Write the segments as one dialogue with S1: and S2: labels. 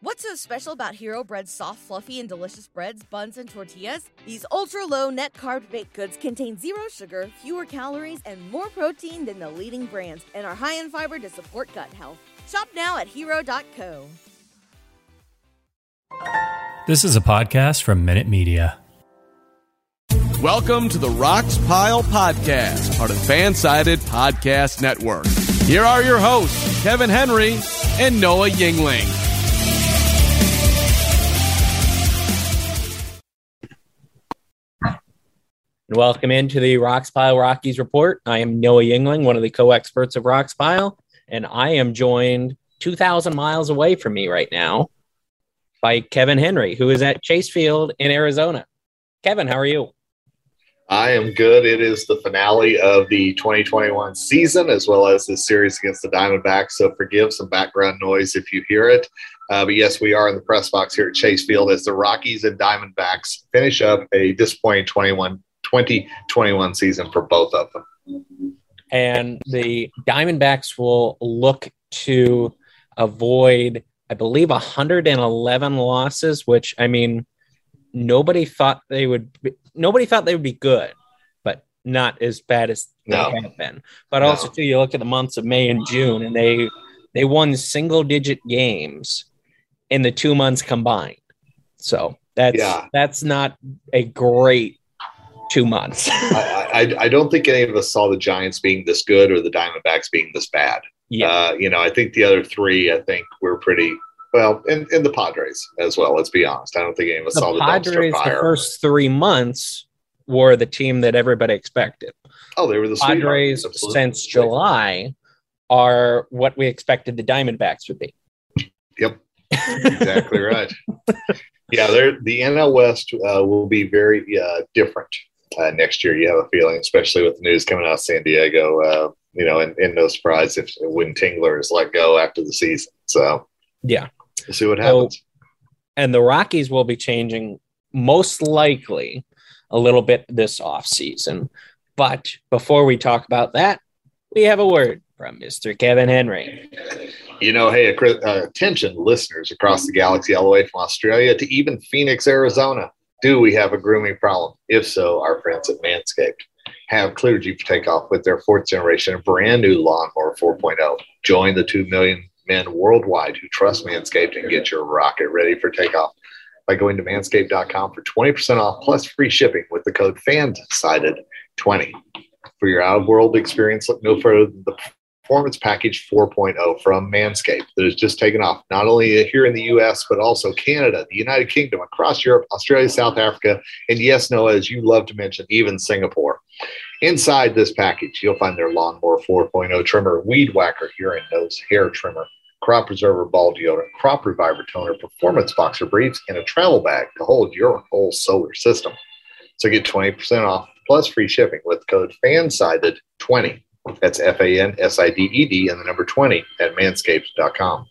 S1: What's so special about Hero Bread's soft, fluffy, and delicious breads, buns, and tortillas? These ultra low net carb baked goods contain zero sugar, fewer calories, and more protein than the leading brands, and are high in fiber to support gut health. Shop now at hero.co.
S2: This is a podcast from Minute Media.
S3: Welcome to the Rox Pile Podcast, part of Fansided Podcast Network. Here are your hosts, Kevin Henry and Noah Yingling.
S4: And welcome into the Rox Pile Rockies report. I am Noah Yingling, one of the co-experts of Rox Pile, and I am joined 2,000 miles away from me right now by Kevin Henry, who is at Chase Field in Arizona. Kevin, how are you?
S5: I am good. It is the finale of the 2021 season, as well as the series against the Diamondbacks. So forgive some background noise if you hear it. Uh, but yes, we are in the press box here at Chase Field as the Rockies and Diamondbacks finish up a disappointing 21 2021 season for both of them.
S4: And the Diamondbacks will look to avoid, I believe, 111 losses, which I mean, nobody thought they would. Be, nobody thought they would be good, but not as bad as
S5: no.
S4: they have been. But no. also, too, you look at the months of May and June, and they they won single digit games in the two months combined. So that's yeah. that's not a great two months.
S5: I, I, I, don't think any of us saw the Giants being this good or the Diamondbacks being this bad. Yeah. Uh, you know, I think the other three, I think were pretty well, and, and the Padres as well. Let's be honest. I don't think any of us the saw the Padres. The
S4: first three months were the team that everybody expected.
S5: Oh, they were the same.
S4: Padres since July are what we expected the Diamondbacks would be.
S5: Yep, exactly right. Yeah, the NL West uh, will be very uh, different uh, next year. You have a feeling, especially with the news coming out of San Diego. Uh, you know, and, and, no surprise if when Tingler is let go after the season. So
S4: yeah,
S5: we'll see what happens. So,
S4: and the Rockies will be changing most likely a little bit this off season. But before we talk about that, we have a word from Mr. Kevin Henry.
S5: You know, hey, uh, attention listeners across the galaxy, all the way from Australia to even Phoenix, Arizona. Do we have a grooming problem? If so, our friends at Manscaped have cleared you for takeoff with their fourth generation brand new lawnmower 4.0. Join the 2 million men worldwide who trust Manscaped and get your rocket ready for takeoff by going to manscaped.com for 20% off plus free shipping with the code FANSIDED20. For your out of world experience, look no further than the Performance Package 4.0 from Manscaped that has just taken off, not only here in the US, but also Canada, the United Kingdom, across Europe, Australia, South Africa, and yes, Noah, as you love to mention, even Singapore. Inside this package, you'll find their Lawnmower 4.0 trimmer, Weed Whacker, Hearing Nose, Hair Trimmer, Crop Preserver Ball Deodorant, Crop Reviver Toner, Performance Boxer Briefs, and a travel bag to hold your whole solar system. So get 20% off plus free shipping with code FANSIDED20 that's F A N S I D E D and the number 20 at manscaped.com.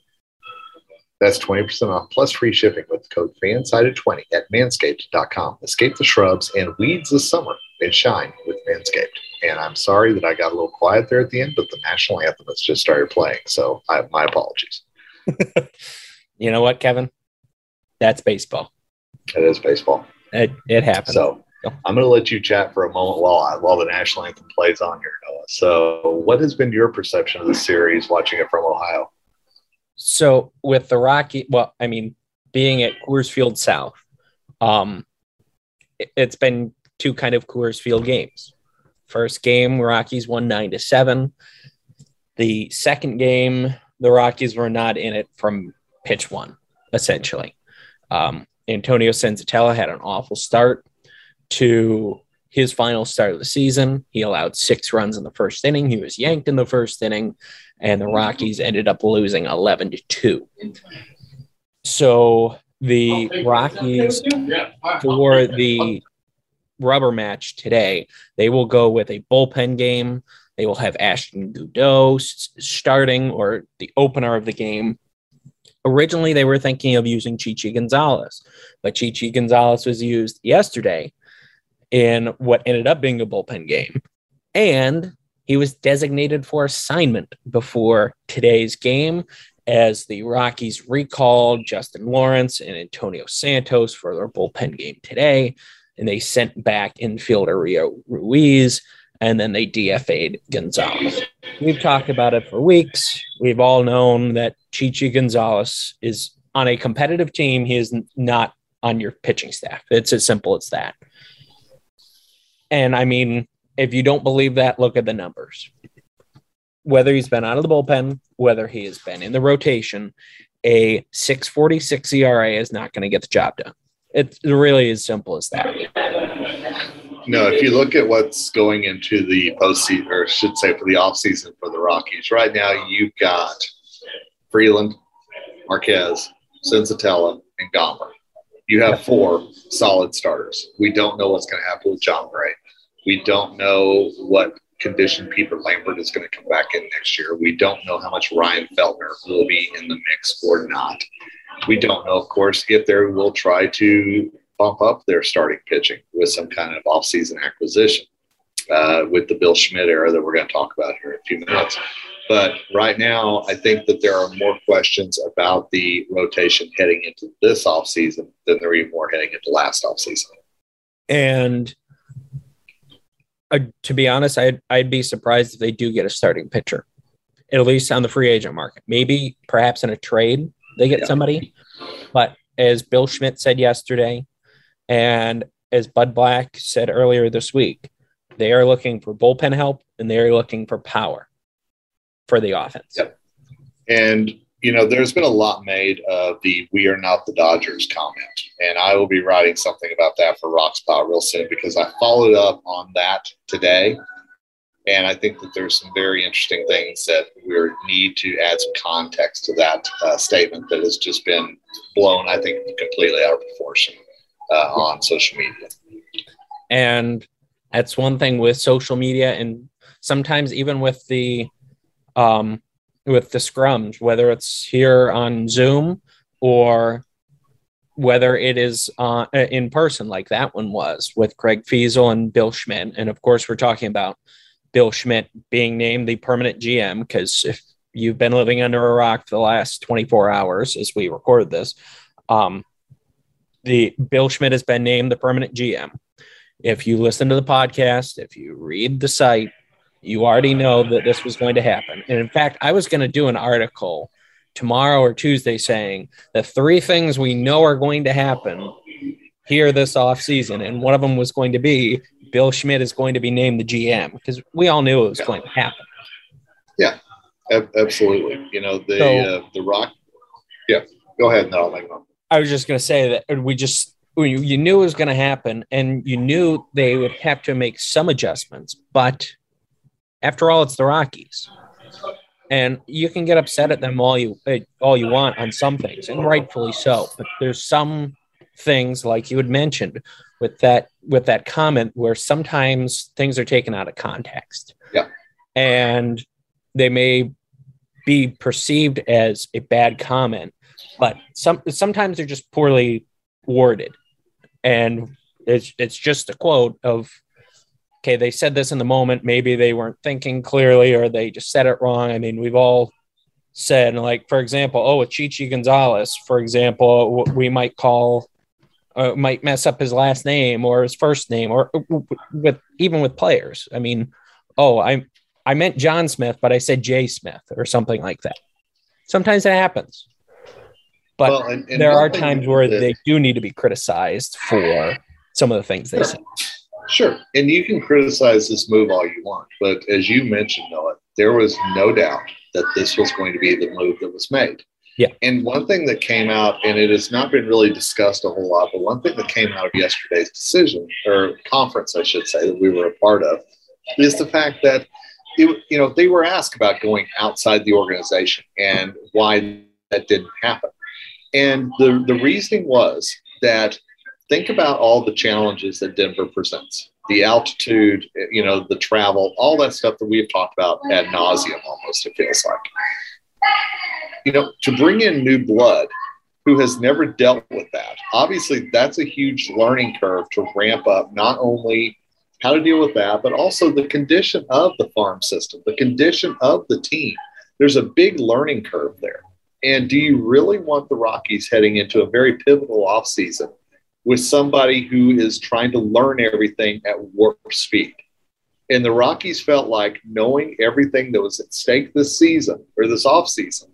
S5: That's 20% off plus free shipping with code FANSIDED20 at manscaped.com. Escape the shrubs and weeds this summer and shine with Manscaped. And I'm sorry that I got a little quiet there at the end, but the national anthem has just started playing. So I, have my apologies.
S4: you know what, Kevin? That's baseball.
S5: It is baseball.
S4: It, it happens.
S5: So I'm going to let you chat for a moment while I, while the national anthem plays on here, Noah. So, what has been your perception of the series watching it from Ohio?
S4: So with the Rocky, well, I mean, being at Coors Field South, um, it, it's been two kind of Coors Field games. First game, Rockies won nine to seven. The second game, the Rockies were not in it from pitch one, essentially. Um, Antonio Senzatela had an awful start to his final start of the season. He allowed six runs in the first inning. He was yanked in the first inning, and the Rockies ended up losing 11 to 2. So the Rockies, for the rubber match today, they will go with a bullpen game. They will have Ashton Goudeau starting or the opener of the game. Originally, they were thinking of using Chichi Gonzalez, but Chichi Gonzalez was used yesterday in what ended up being a bullpen game. And he was designated for assignment before today's game as the Rockies recalled Justin Lawrence and Antonio Santos for their bullpen game today. And they sent back infielder Rio Ruiz and then they DFA'd Gonzalez. We've talked about it for weeks. We've all known that Chichi Gonzalez is on a competitive team. He is not on your pitching staff. It's as simple as that. And I mean, if you don't believe that, look at the numbers. Whether he's been out of the bullpen, whether he has been in the rotation, a 646 ERA is not going to get the job done. It's really as simple as that.
S5: No, if you look at what's going into the postseason, or should say for the offseason for the Rockies, right now you've got Freeland, Marquez, Senzatela, and Gomber. You have four solid starters. We don't know what's going to happen with Jon Gray. We don't know what condition Peter Lambert is going to come back in next year. We don't know how much Ryan Feltner will be in the mix or not. We don't know, of course, if they will try to bump up their starting pitching with some kind of offseason acquisition uh, with the Bill Schmidt era that we're going to talk about here in a few minutes. But right now, I think that there are more questions about the rotation heading into this offseason than there are even more heading into last offseason.
S4: And uh, to be honest, I'd, I'd be surprised if they do get a starting pitcher, at least on the free agent market. Maybe perhaps in a trade they get yeah. somebody. But as Bill Schmidt said yesterday, and as Bud Black said earlier this week, they are looking for bullpen help and they are looking for power for the offense.
S5: Yep. And, you know, there's been a lot made of the we are not the Dodgers comment. And I will be writing something about that for Rox Pile real soon because I followed up on that today. And I think that there's some very interesting things that we need to add some context to that uh, statement that has just been blown, I think, completely out of proportion uh, on social media.
S4: And that's one thing with social media, and sometimes even with the um, with the scrums, whether it's here on Zoom or whether it is uh, in person, like that one was with Greg Feasel and Bill Schmidt. And of course, we're talking about Bill Schmidt being named the permanent GM because if you've been living under a rock for the last 24 hours as we record this, um, the Bill Schmidt has been named the permanent GM. If you listen to the podcast, if you read the site, you already know that this was going to happen. And in fact, I was going to do an article tomorrow or Tuesday saying the three things we know are going to happen here this off season, and one of them was going to be Bill Schmidt is going to be named the GM because we all knew it was going to happen.
S5: Yeah, absolutely. You know the so, uh, the Rock. Yeah, go ahead. No, I'll make one.
S4: I was just going to say that we just you knew it was going to happen, and you knew they would have to make some adjustments. But after all, it's the Rockies, and you can get upset at them all you eh, all you want on some things, and rightfully so. But there's some things like you had mentioned with that with that comment where sometimes things are taken out of context.
S5: Yeah.
S4: And they may be perceived as a bad comment but some sometimes they're just poorly worded, and it's it's just a quote of okay, they said this in the moment, maybe they weren't thinking clearly or they just said it wrong. I mean, we've all said like for example, oh, with Chichi Gonzalez, for example, we might call uh, might mess up his last name or his first name or with even with players. I mean, oh, I I meant John Smith, but I said Jay Smith or something like that. Sometimes it happens. But
S5: Well, and- and
S4: there are times where
S5: that-
S4: they do need to be criticized for some of the things they say.
S5: Sure. And you can criticize this move all you want. But as you mentioned, Noah, there was no doubt that this was going to be the move that was made.
S4: Yeah.
S5: And one thing that came out, and it has not been really discussed a whole lot, but one thing that came out of yesterday's decision or conference, I should say, that we were a part of, is the fact that it, you know they were asked about going outside the organization and why that didn't happen. And the the reasoning was that think about all the challenges that Denver presents the altitude, you know, the travel, all that stuff that we've talked about ad nauseum almost, it feels like. You know, to bring in new blood who has never dealt with that, obviously that's a huge learning curve to ramp up not only how to deal with that, but also the condition of the farm system, the condition of the team. There's a big learning curve there. And do you really want the Rockies heading into a very pivotal offseason with somebody who is trying to learn everything at warp speed. And the Rockies felt like knowing everything that was at stake this season or this offseason,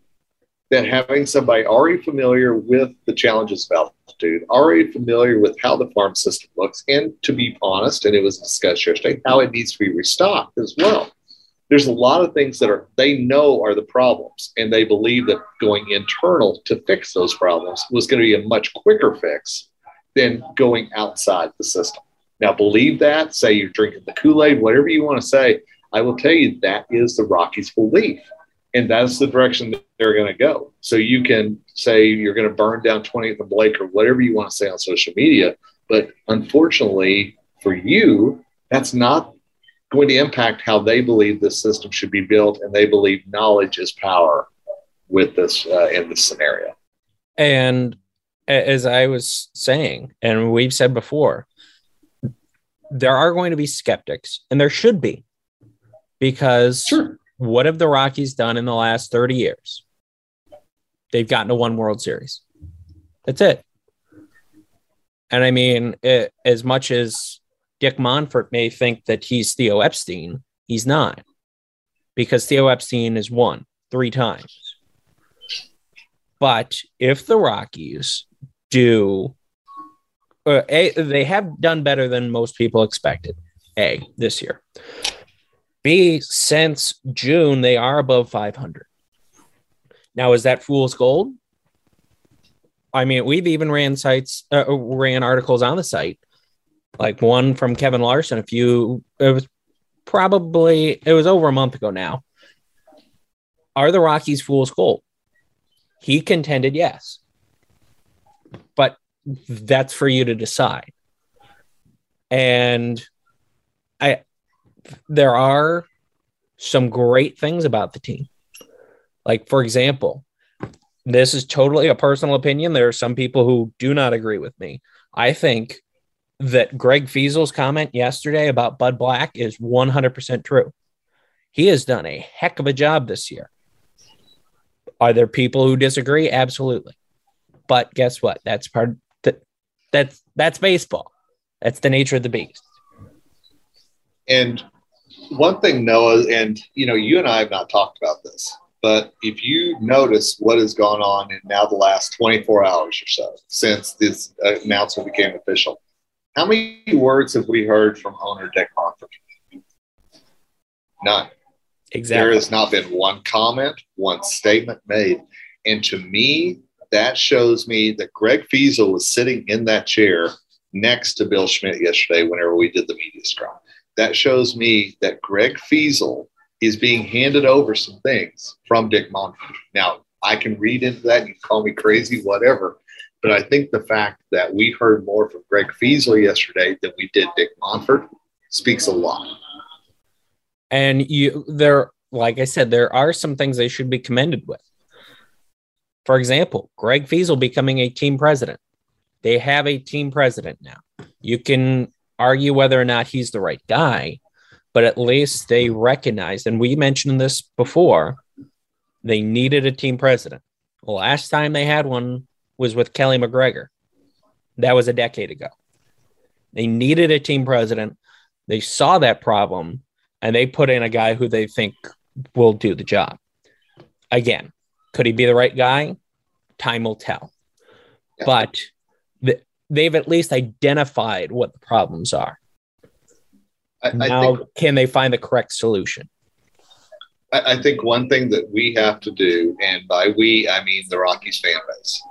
S5: that having somebody already familiar with the challenges of altitude, already familiar with how the farm system looks, and to be honest, and it was discussed yesterday, how it needs to be restocked as well. There's a lot of things that are they know are the problems, and they believe that going internal to fix those problems was going to be a much quicker fix than going outside the system. Now, believe that, say you're drinking the Kool Aid, whatever you want to say. I will tell you that is the Rockies' belief. And that's the direction that they're going to go. So you can say you're going to burn down 20th and Blake or whatever you want to say on social media. But unfortunately for you, that's not going to impact how they believe this system should be built. And they believe knowledge is power with this uh, in this scenario.
S4: And as I was saying, and we've said before, there are going to be skeptics, and there should be, because
S5: Sure.
S4: what have the Rockies done in the last 30 years? They've gotten to one World Series. That's it. And I mean, it, as much as Dick Monfort may think that he's Theo Epstein, he's not, because Theo Epstein has won three times. But if the Rockies do, uh, a, they have done better than most people expected. A this year. B since June they are above 500. Now is that fool's gold? I mean, we've even ran sites, uh, ran articles on the site, like one from Kevin Larson. A few, it was probably it was over a month ago now. Are the Rockies fool's gold? He contended yes, but that's for you to decide. And I, there are some great things about the team. Like, for example, this is totally a personal opinion. There are some people who do not agree with me. I think that Greg Feasel's comment yesterday about Bud Black is 100% true. He has done a heck of a job this year. Are there people who disagree? Absolutely. But guess what? That's part that that's that's baseball. That's the nature of the beast.
S5: And one thing, Noah, and you know, you and I have not talked about this, but if you notice what has gone on in now the last 24 hours or so since this announcement became official, how many words have we heard from owner Dick Monfort? None.
S4: Exactly.
S5: There has not been one comment, one statement made. And to me, that shows me that Greg Feasel was sitting in that chair next to Bill Schmidt yesterday whenever we did the media scrum. That shows me that Greg Feasel is being handed over some things from Dick Monfort. Now, I can read into that. And you call me crazy, whatever. But I think the fact that we heard more from Greg Feasel yesterday than we did Dick Monfort speaks a lot.
S4: And you there, like I said, there are some things they should be commended with. For example, Greg Feasel becoming a team president. They have a team president now. You can argue whether or not he's the right guy, but at least they recognized, and we mentioned this before, they needed a team president. The last time they had one was with Keli McGregor. That was a decade ago. They needed a team president. They saw that problem and they put in a guy who they think will do the job. Again, Could he be the right guy? Time will tell.
S5: Yeah.
S4: But th- they've at least identified what the problems are.
S5: I, I
S4: now,
S5: think
S4: can they find the correct solution?
S5: I, I think one thing that we have to do, and by we I mean the Rockies fan base,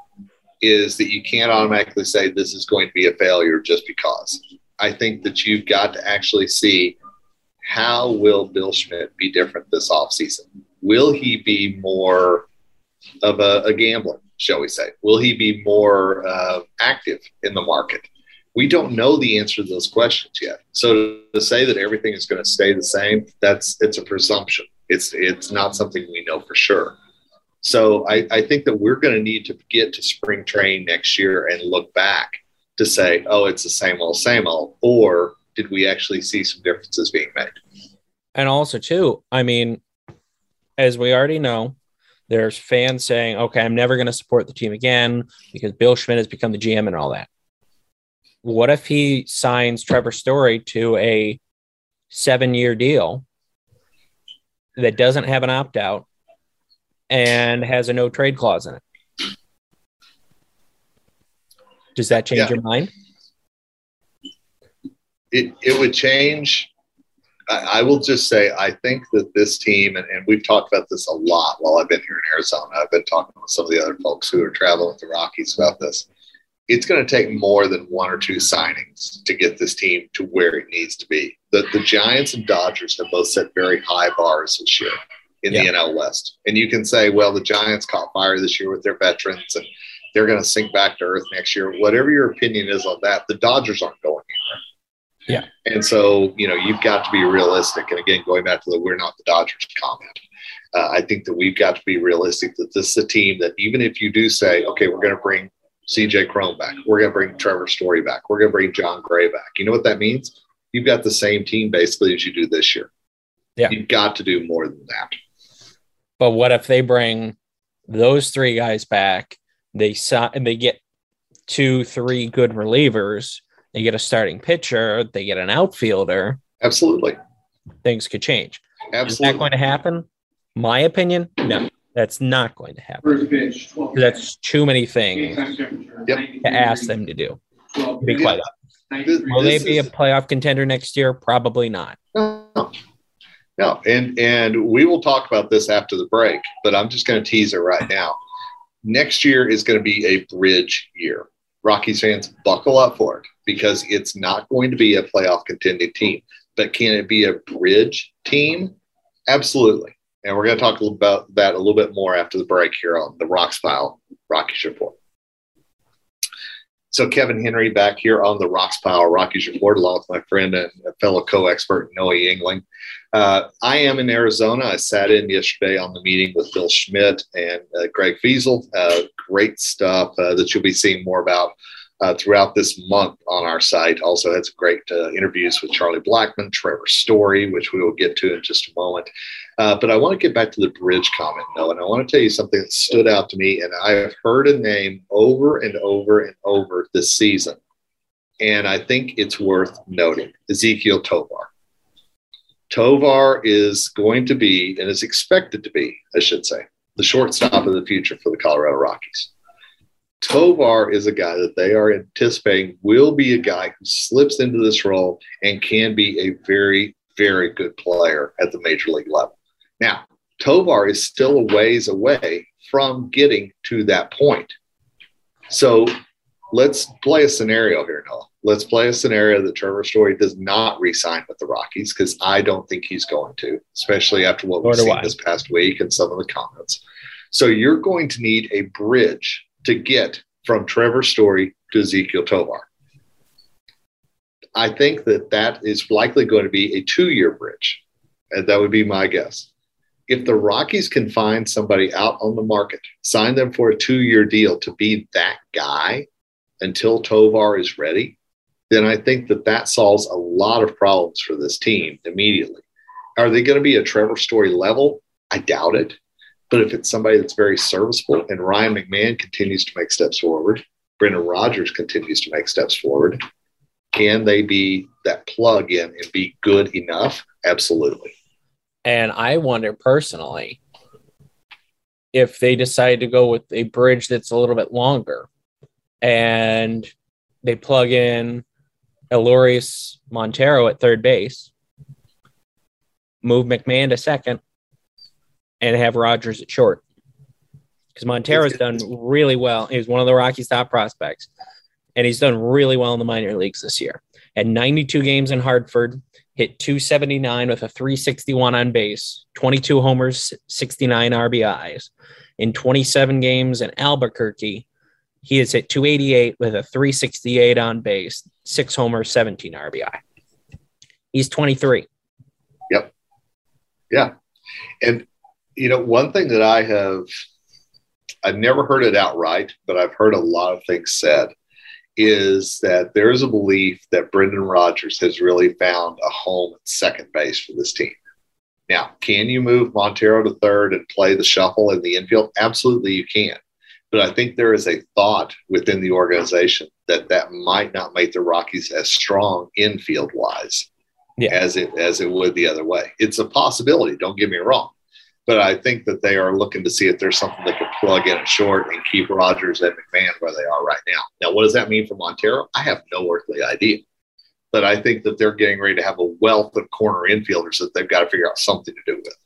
S5: is that you can't automatically say this is going to be a failure just because. I think that you've got to actually see how will Bill Schmidt be different this offseason? Will he be more of a, a gambler, shall we say? Will he be more uh, active in the market? We don't know the answer to those questions yet. So to, to say that everything is going to stay the same, that's it's a presumption. It's it's not something we know for sure. So I, I think that we're going to need to get to spring training next year and look back to say, oh, it's the same old, same old, or did we actually see some differences being made?
S4: And also, too, I mean, as we already know, there's fans saying, okay, I'm never going to support the team again because Bill Schmidt has become the GM and all that. What if he signs Trevor Story to a seven year deal that doesn't have an opt out and has a no trade clause in it? Does that change
S5: Yeah.
S4: your mind?
S5: it, it would change. I, I will just say, I think that this team, and, and we've talked about this a lot while I've been here in Arizona. I've been talking with some of the other folks who are traveling with the Rockies about this. It's going to take more than one or two signings to get this team to where it needs to be. The, the Giants and Dodgers have both set very high bars this year in the NL West. And you can say, well, the Giants caught fire this year with their veterans and they're going to sink back to earth next year. Whatever your opinion is on that, the Dodgers aren't going anywhere. And so, you know, you've got to be realistic. And again, going back to the we're not the Dodgers comment, uh, I think that we've got to be realistic that this is a team that even if you do say, okay, we're going to bring CJ Cron back, we're going to bring Trevor Story back, we're going to bring Jon Gray back, you know what that means? You've got the same team basically as you do this year.
S4: Yeah.
S5: You've got to do more than that.
S4: But what if they bring those three guys back? They sign, and they get two, three good relievers. They get a starting pitcher. They get an outfielder.
S5: Absolutely.
S4: Things could change. Is that going to happen? My opinion, no, that's not going to happen.
S6: First pitch, 12.
S4: That's too many things
S5: Yep.
S4: to ask them to do. To be
S6: pitch,
S4: quite honest.
S6: 93
S4: Will they
S5: This
S4: be a playoff contender next year? Probably not.
S5: No, no, and and we will talk about this after the break, but I'm just going to tease it right now. Next year is going to be a bridge year. Rockies fans, buckle up for it because it's not going to be a playoff contending team. But can it be a bridge team? Absolutely. And we're going to talk about that a little bit more after the break here on the Rox Pile Rockies Report. So Kevin Henry back here on the Rox Pile Rockies Report, along with my friend and fellow co-expert Noah Yingling. Uh, I am in Arizona. I sat in yesterday on the meeting with Bill Schmidt and uh, Greg Feasel. Uh, great stuff uh, that you'll be seeing more about uh, throughout this month on our site. Also had some great uh, interviews with Charlie Blackmon, Trevor Story, which we will get to in just a moment. Uh, but I want to get back to the bridge comment, Noah, and I want to tell you something that stood out to me, and I have heard a name over and over and over this season, and I think it's worth noting: Ezequiel Tovar. Tovar is going to be, and is expected to be, I should say, the shortstop of the future for the Colorado Rockies. Tovar is a guy that they are anticipating will be a guy who slips into this role and can be a very, very good player at the major league level. Now, Tovar is still a ways away from getting to that point. So let's play a scenario here, Noah. Let's play a scenario that Trevor Story does not re-sign with the Rockies because I don't think he's going to, especially after what
S4: Nor
S5: we've seen
S4: I.
S5: this past week and some of the comments. So you're going to need a bridge to get from Trevor Story to Ezequiel Tovar. I think that that is likely going to be a two-year bridge. And that would be my guess. If the Rockies can find somebody out on the market, sign them for a two-year deal to be that guy until Tovar is ready, then I think that that solves a lot of problems for this team immediately. Are they going to be a Trevor Story level? I doubt it. But if it's somebody that's very serviceable and Ryan McMahon continues to make steps forward, Brendan Rodgers continues to make steps forward, can they be that plug in and be good enough? Absolutely.
S4: And I wonder personally if they decide to go with a bridge that's a little bit longer and they plug in Elehuris Montero at third base, move McMahon to second, and have Rodgers at short. Because Montero's done really well. He's one of the Rockies' top prospects, and he's done really well in the minor leagues this year. At 92 games in Hartford, hit 279 with a 361 on base, 22 homers, 69 RBIs. In 27 games in Albuquerque, he has hit 288 with a 368 on base, six homers, 17 RBI. He's 23. Yep.
S5: Yeah. And, you know, one thing that I have, I've never heard it outright, but I've heard a lot of things said is that there is a belief that Brendan Rodgers has really found a home at second base for this team. Now, can you move Montero to third and play the shuffle in the infield? Absolutely, you can. But I think there is a thought within the organization that that might not make the Rockies as strong infield wise
S4: Yeah.
S5: as it as it would the other way. It's a possibility. Don't get me wrong, but I think that they are looking to see if there's something they could plug in short and keep Rodgers and McMahon where they are right now. Now, what does that mean for Montero? I have no earthly idea. But I think that they're getting ready to have a wealth of corner infielders that they've got to figure out something to do with.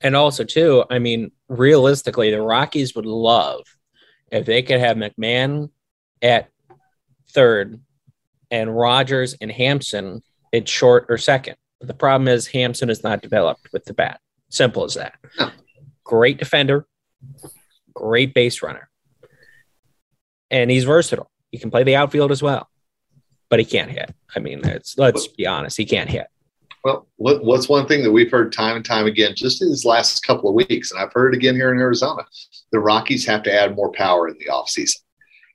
S4: And also, too, I mean, realistically, the Rockies would love if they could have McMahon at third and Rodgers and Hampson at short or second. But the problem is Hampson is not developed with the bat. Simple as that.
S5: No.
S4: Great defender, great base runner. And he's versatile. He can play the outfield as well, but he can't hit. I mean, it's let's be honest, he can't hit.
S5: Well, what, what's one thing that we've heard time and time again, just in these last couple of weeks, and I've heard it again here in Arizona, the Rockies have to add more power in the offseason.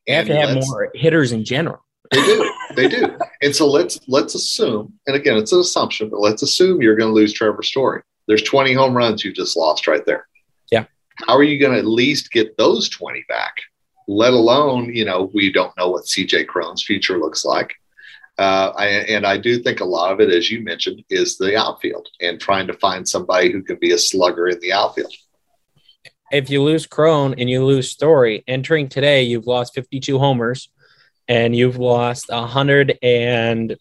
S4: They have to have more hitters in general.
S5: They do. They do. And so let's let's assume, and again, it's an assumption, but let's assume you're going to lose Trevor Story. There's 20 home runs you just lost right there.
S4: Yeah.
S5: How are you going to at least get those 20 back? Let alone, you know, we don't know what CJ Cron's future looks like. Uh, I, and I do think a lot of it, as you mentioned, is the outfield and trying to find somebody who can be a slugger in the outfield.
S4: if you lose Cron and you lose Story, entering today, you've lost 52 homers and you've lost 100 and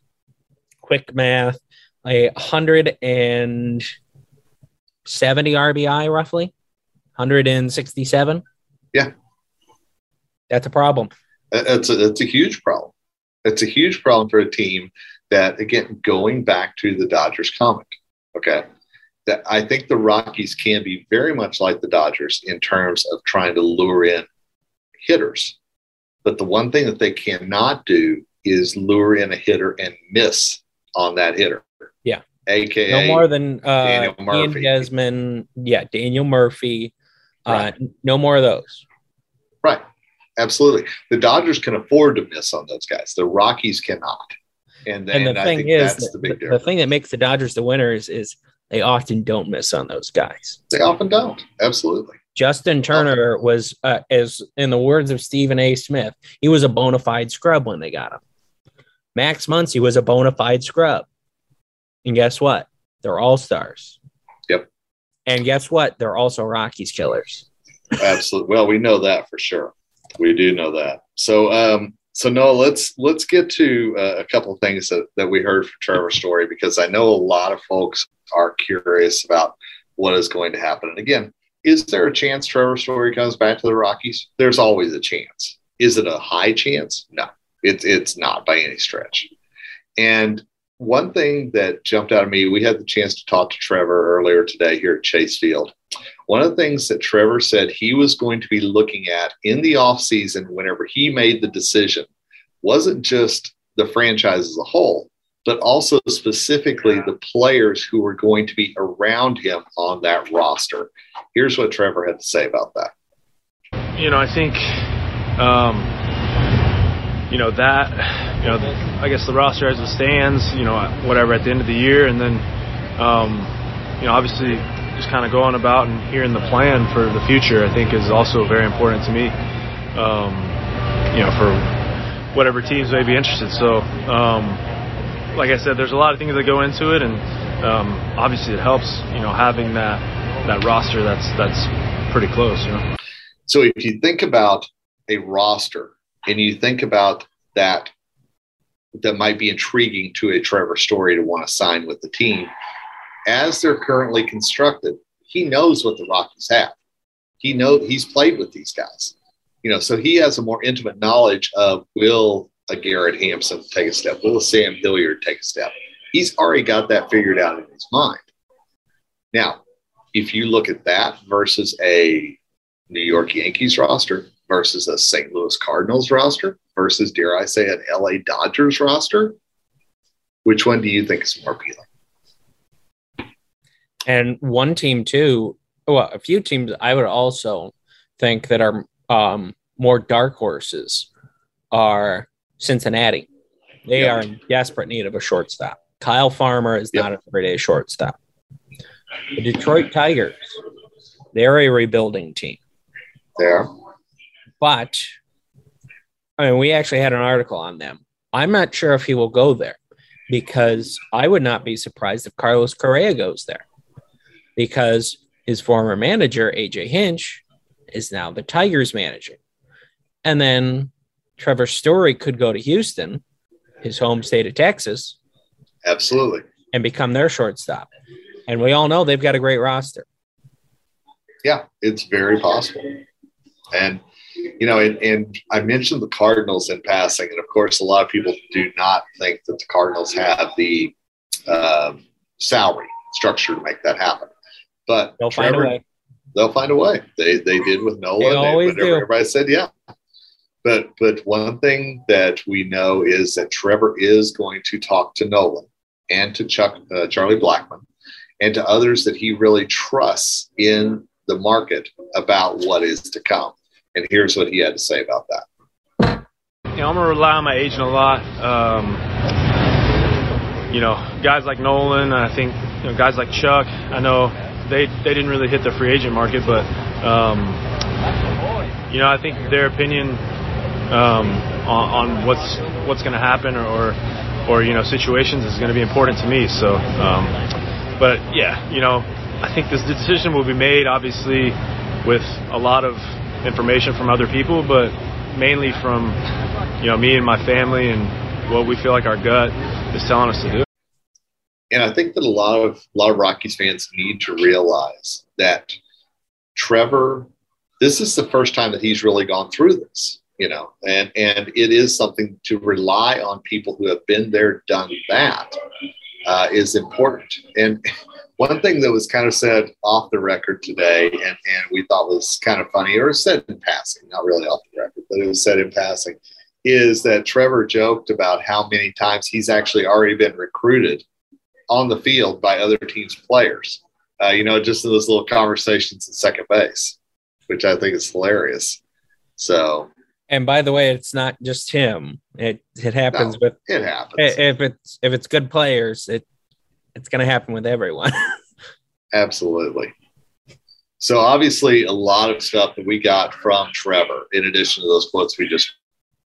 S4: quick math, a 170 RBI roughly, 167.
S5: Yeah.
S4: That's a problem.
S5: Uh, it's a, it's a huge problem. It's a huge problem for a team that, again, going back to the Dodgers comment, okay, that I think the Rockies can be very much like the Dodgers in terms of trying to lure in hitters. But the one thing that they cannot do is lure in a hitter and miss on that hitter. AKA
S4: No more than uh,
S5: Daniel
S4: Ian Desmond. Yeah, Daniel Murphy.
S5: Right.
S4: Uh, no more of those.
S5: Right. Absolutely. The Dodgers can afford to miss on those guys. The Rockies cannot. And,
S4: And
S5: then
S4: the
S5: I
S4: thing
S5: think
S4: is,
S5: that's the
S4: the, the thing that makes the Dodgers the winners is they often don't miss on those guys.
S5: They often don't. Absolutely.
S4: Justin Turner was, uh, as in the words of Stephen A. Smith, he was a bona fide scrub when they got him. Max Muncy was a bona fide scrub. And guess what? They're all stars.
S5: Yep.
S4: And guess what? They're also Rockies killers.
S5: Absolutely. Well, we know that for sure. We do know that. So, um, so Noah, let's let's get to uh, a couple of things that, that we heard from Trevor Story because I know a lot of folks are curious about what is going to happen. And again, is there a chance Trevor Story comes back to the Rockies? There's always a chance. Is it a high chance? No, it's it's not by any stretch. And one thing that jumped out at me, we had the chance to talk to Trevor earlier today here at Chase Field. One of the things that Trevor said he was going to be looking at in the offseason whenever he made the decision wasn't just the franchise as a whole, but also specifically the players who were going to be around him on that roster. Here's what Trevor had to say about that.
S7: you know, I think, um, you know, that, you know, I guess the roster as it stands, you know, whatever at the end of the year, and then, um, you know, obviously just kind of going about and hearing the plan for the future, I think is also very important to me, um, you know, for whatever teams may be interested. So, um, like I said, there's a lot of things that go into it, and um, obviously it helps, you know, having that that roster that's that's pretty close. You know.
S5: So if you think about a roster and you think about that, that might be intriguing to a Trevor Story to want to sign with the team. As they're currently constructed, he knows what the Rockies have. He knows he's played with these guys, you know, so he has a more intimate knowledge of will a Garrett Hampson take a step, will a Sam Hilliard take a step. He's already got that figured out in his mind. Now, if you look at that versus a New York Yankees roster versus a St. Louis Cardinals roster versus, dare I say, an LA Dodgers roster, which one do you think is more appealing?
S4: And one team too, well, a few teams I would also think that are um, more dark horses are Cincinnati. They
S5: Yeah.
S4: are in desperate need of a shortstop. Kyle Farmer is
S5: Yep.
S4: not an everyday shortstop. The Detroit Tigers, they're a rebuilding team.
S5: There.
S4: But I mean, we actually had an article on them. I'm not sure if he will go there because I would not be surprised if Carlos Correa goes there because his former manager, AJ Hinch, is now the Tigers manager. And then Trevor Story could go to Houston, his home state of Texas,
S5: Absolutely.
S4: and become their shortstop. And we all know they've got a great roster.
S5: Yeah, it's very possible. And, you know, and, and I mentioned the Cardinals in passing. And of course, a lot of people do not think that the Cardinals have the um salary structure to make that happen. But
S4: They'll find a
S5: Trevor-
S4: way.
S5: they'll find a way. They they did with Nola.
S4: They always do.
S5: Everybody said yeah. But but one thing that we know is that Trevor is going to talk to Nolan and to Chuck uh, Charlie Blackmon and to others that he really trusts in the market about what is to come. And here's what he had to say about that.
S7: You know, I'm gonna rely on my agent a lot. Um, you know, guys like Nolan, I think you know guys like Chuck. I know they they didn't really hit the free agent market, but um, you know, I think their opinion um, on, on what's what's going to happen or, or or you know situations is going to be important to me. So, um, but yeah, you know, I think this decision will be made obviously with a lot of information from other people, but mainly from you know me and my family and what we feel like our gut is telling us to do.
S5: And I think that a lot of a lot of Rockies fans need to realize that Trevor, this is the first time that he's really gone through this, you know, and and it is something to rely on people who have been there, done that, uh, is important. And one thing that was kind of said off the record today, and, and we thought was kind of funny, or said in passing, not really off the record, but it was said in passing, is that Trevor joked about how many times he's actually already been recruited on the field by other teams' players. Uh, you know, just in those little conversations at second base, which I think is hilarious. So
S4: And by the way, it's not just him. It it happens with
S5: it happens.
S4: if it's if it's good players, it it's going to happen with everyone.
S5: Absolutely. So obviously, a lot of stuff that we got from Trevor, in addition to those quotes we just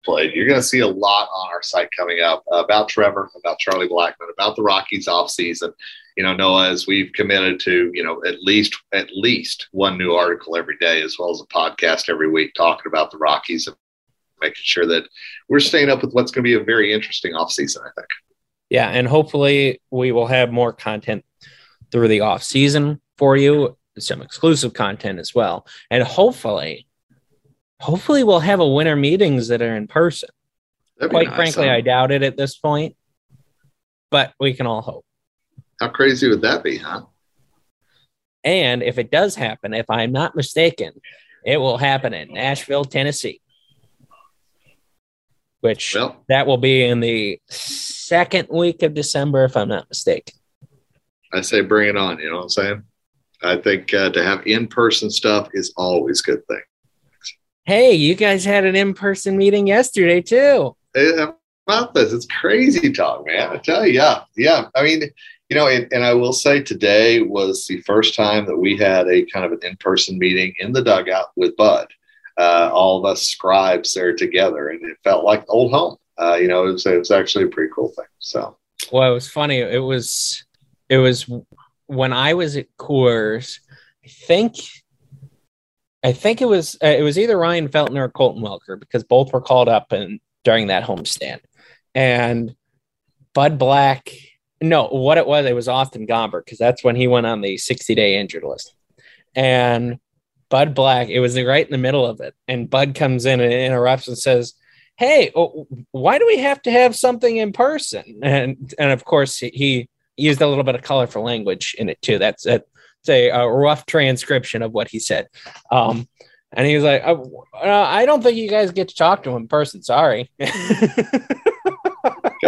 S5: played, you're going to see a lot on our site coming up about Trevor, about Charlie Blackmon, about the Rockies offseason. You know, Noah, as we've committed to, you know, at least at least one new article every day, as well as a podcast every week talking about the Rockies and making sure that we're staying up with what's going to be a very interesting offseason, I think.
S4: Yeah, and hopefully we will have more content through the off season for you, some exclusive content as well, and hopefully, hopefully we'll have a winter meetings that are in person.
S5: That'd
S4: Quite
S5: nice,
S4: frankly,
S5: huh?
S4: I doubt it at this point, but we can all hope.
S5: How crazy would that be, huh?
S4: And if it does happen, if I'm not mistaken, it will happen in Nashville, Tennessee, which
S5: Well,
S4: that will be in the second week of December, if I'm not mistaken.
S5: I say bring it on. You know what I'm saying? I think uh, to have in person stuff is always a good thing.
S4: Hey, you guys had an in person meeting yesterday, too.
S5: About this, it's crazy talk, man. I tell you, yeah, yeah. I mean, you know, and, and I will say today was the first time that we had a kind of an in person meeting in the dugout with Bud. Uh, all of us scribes there together, and it felt like old home. Uh, you know, it was, it was actually a pretty cool thing. So,
S4: Well, it was funny. It was, it was when I was at Coors, I think I think it was uh, it was either Ryan Felton or Colton Welker because both were called up and during that homestand. And Bud Black, no, what it was, it was Austin Gomber because that's when he went on the 60 day injured list. And Bud Black, it was right in the middle of it. And Bud comes in and interrupts and says, Hey, oh, why do we have to have something in person? And and of course he used a little bit of colorful language in it too. That's a, a, a rough transcription of what he said. Um, and he was like, uh, I don't think you guys get to talk to him in person. Sorry.
S5: Gotta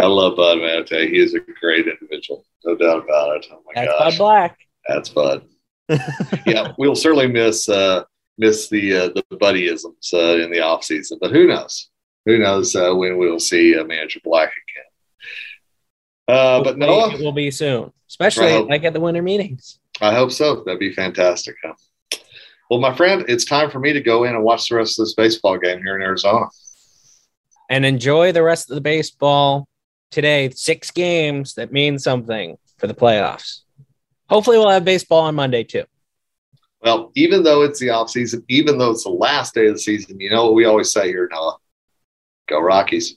S5: love Bud, man. I tell you, he is a great individual. No doubt about it. Oh my
S4: That's
S5: gosh.
S4: Bud Black.
S5: That's Bud. yeah, we'll certainly miss uh, miss the uh, the buddyisms uh, in the off season, but who knows? Who knows uh, when we'll see uh, Manager Black again? Uh, but Noah,
S4: it will be soon, especially
S5: Right.
S4: like at the winter meetings.
S5: I hope so. That'd be fantastic. Huh? Well, my friend, it's time for me to go in and watch the rest of this baseball game here in Arizona.
S4: And enjoy the rest of the baseball today. Six games that mean something for the playoffs. Hopefully, we'll have baseball on Monday too.
S5: Well, even though it's the off season, even though it's the last day of the season, you know what we always say here, Noah? Go Rockies.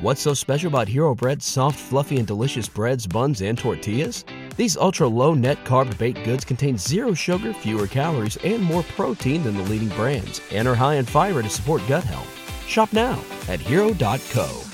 S3: What's so special about Hero Bread's soft, fluffy, and delicious breads, buns, and tortillas? These ultra low net carb baked goods contain zero sugar, fewer calories, and more protein than the leading brands, and are high in fiber to support gut health. Shop now at hero.co.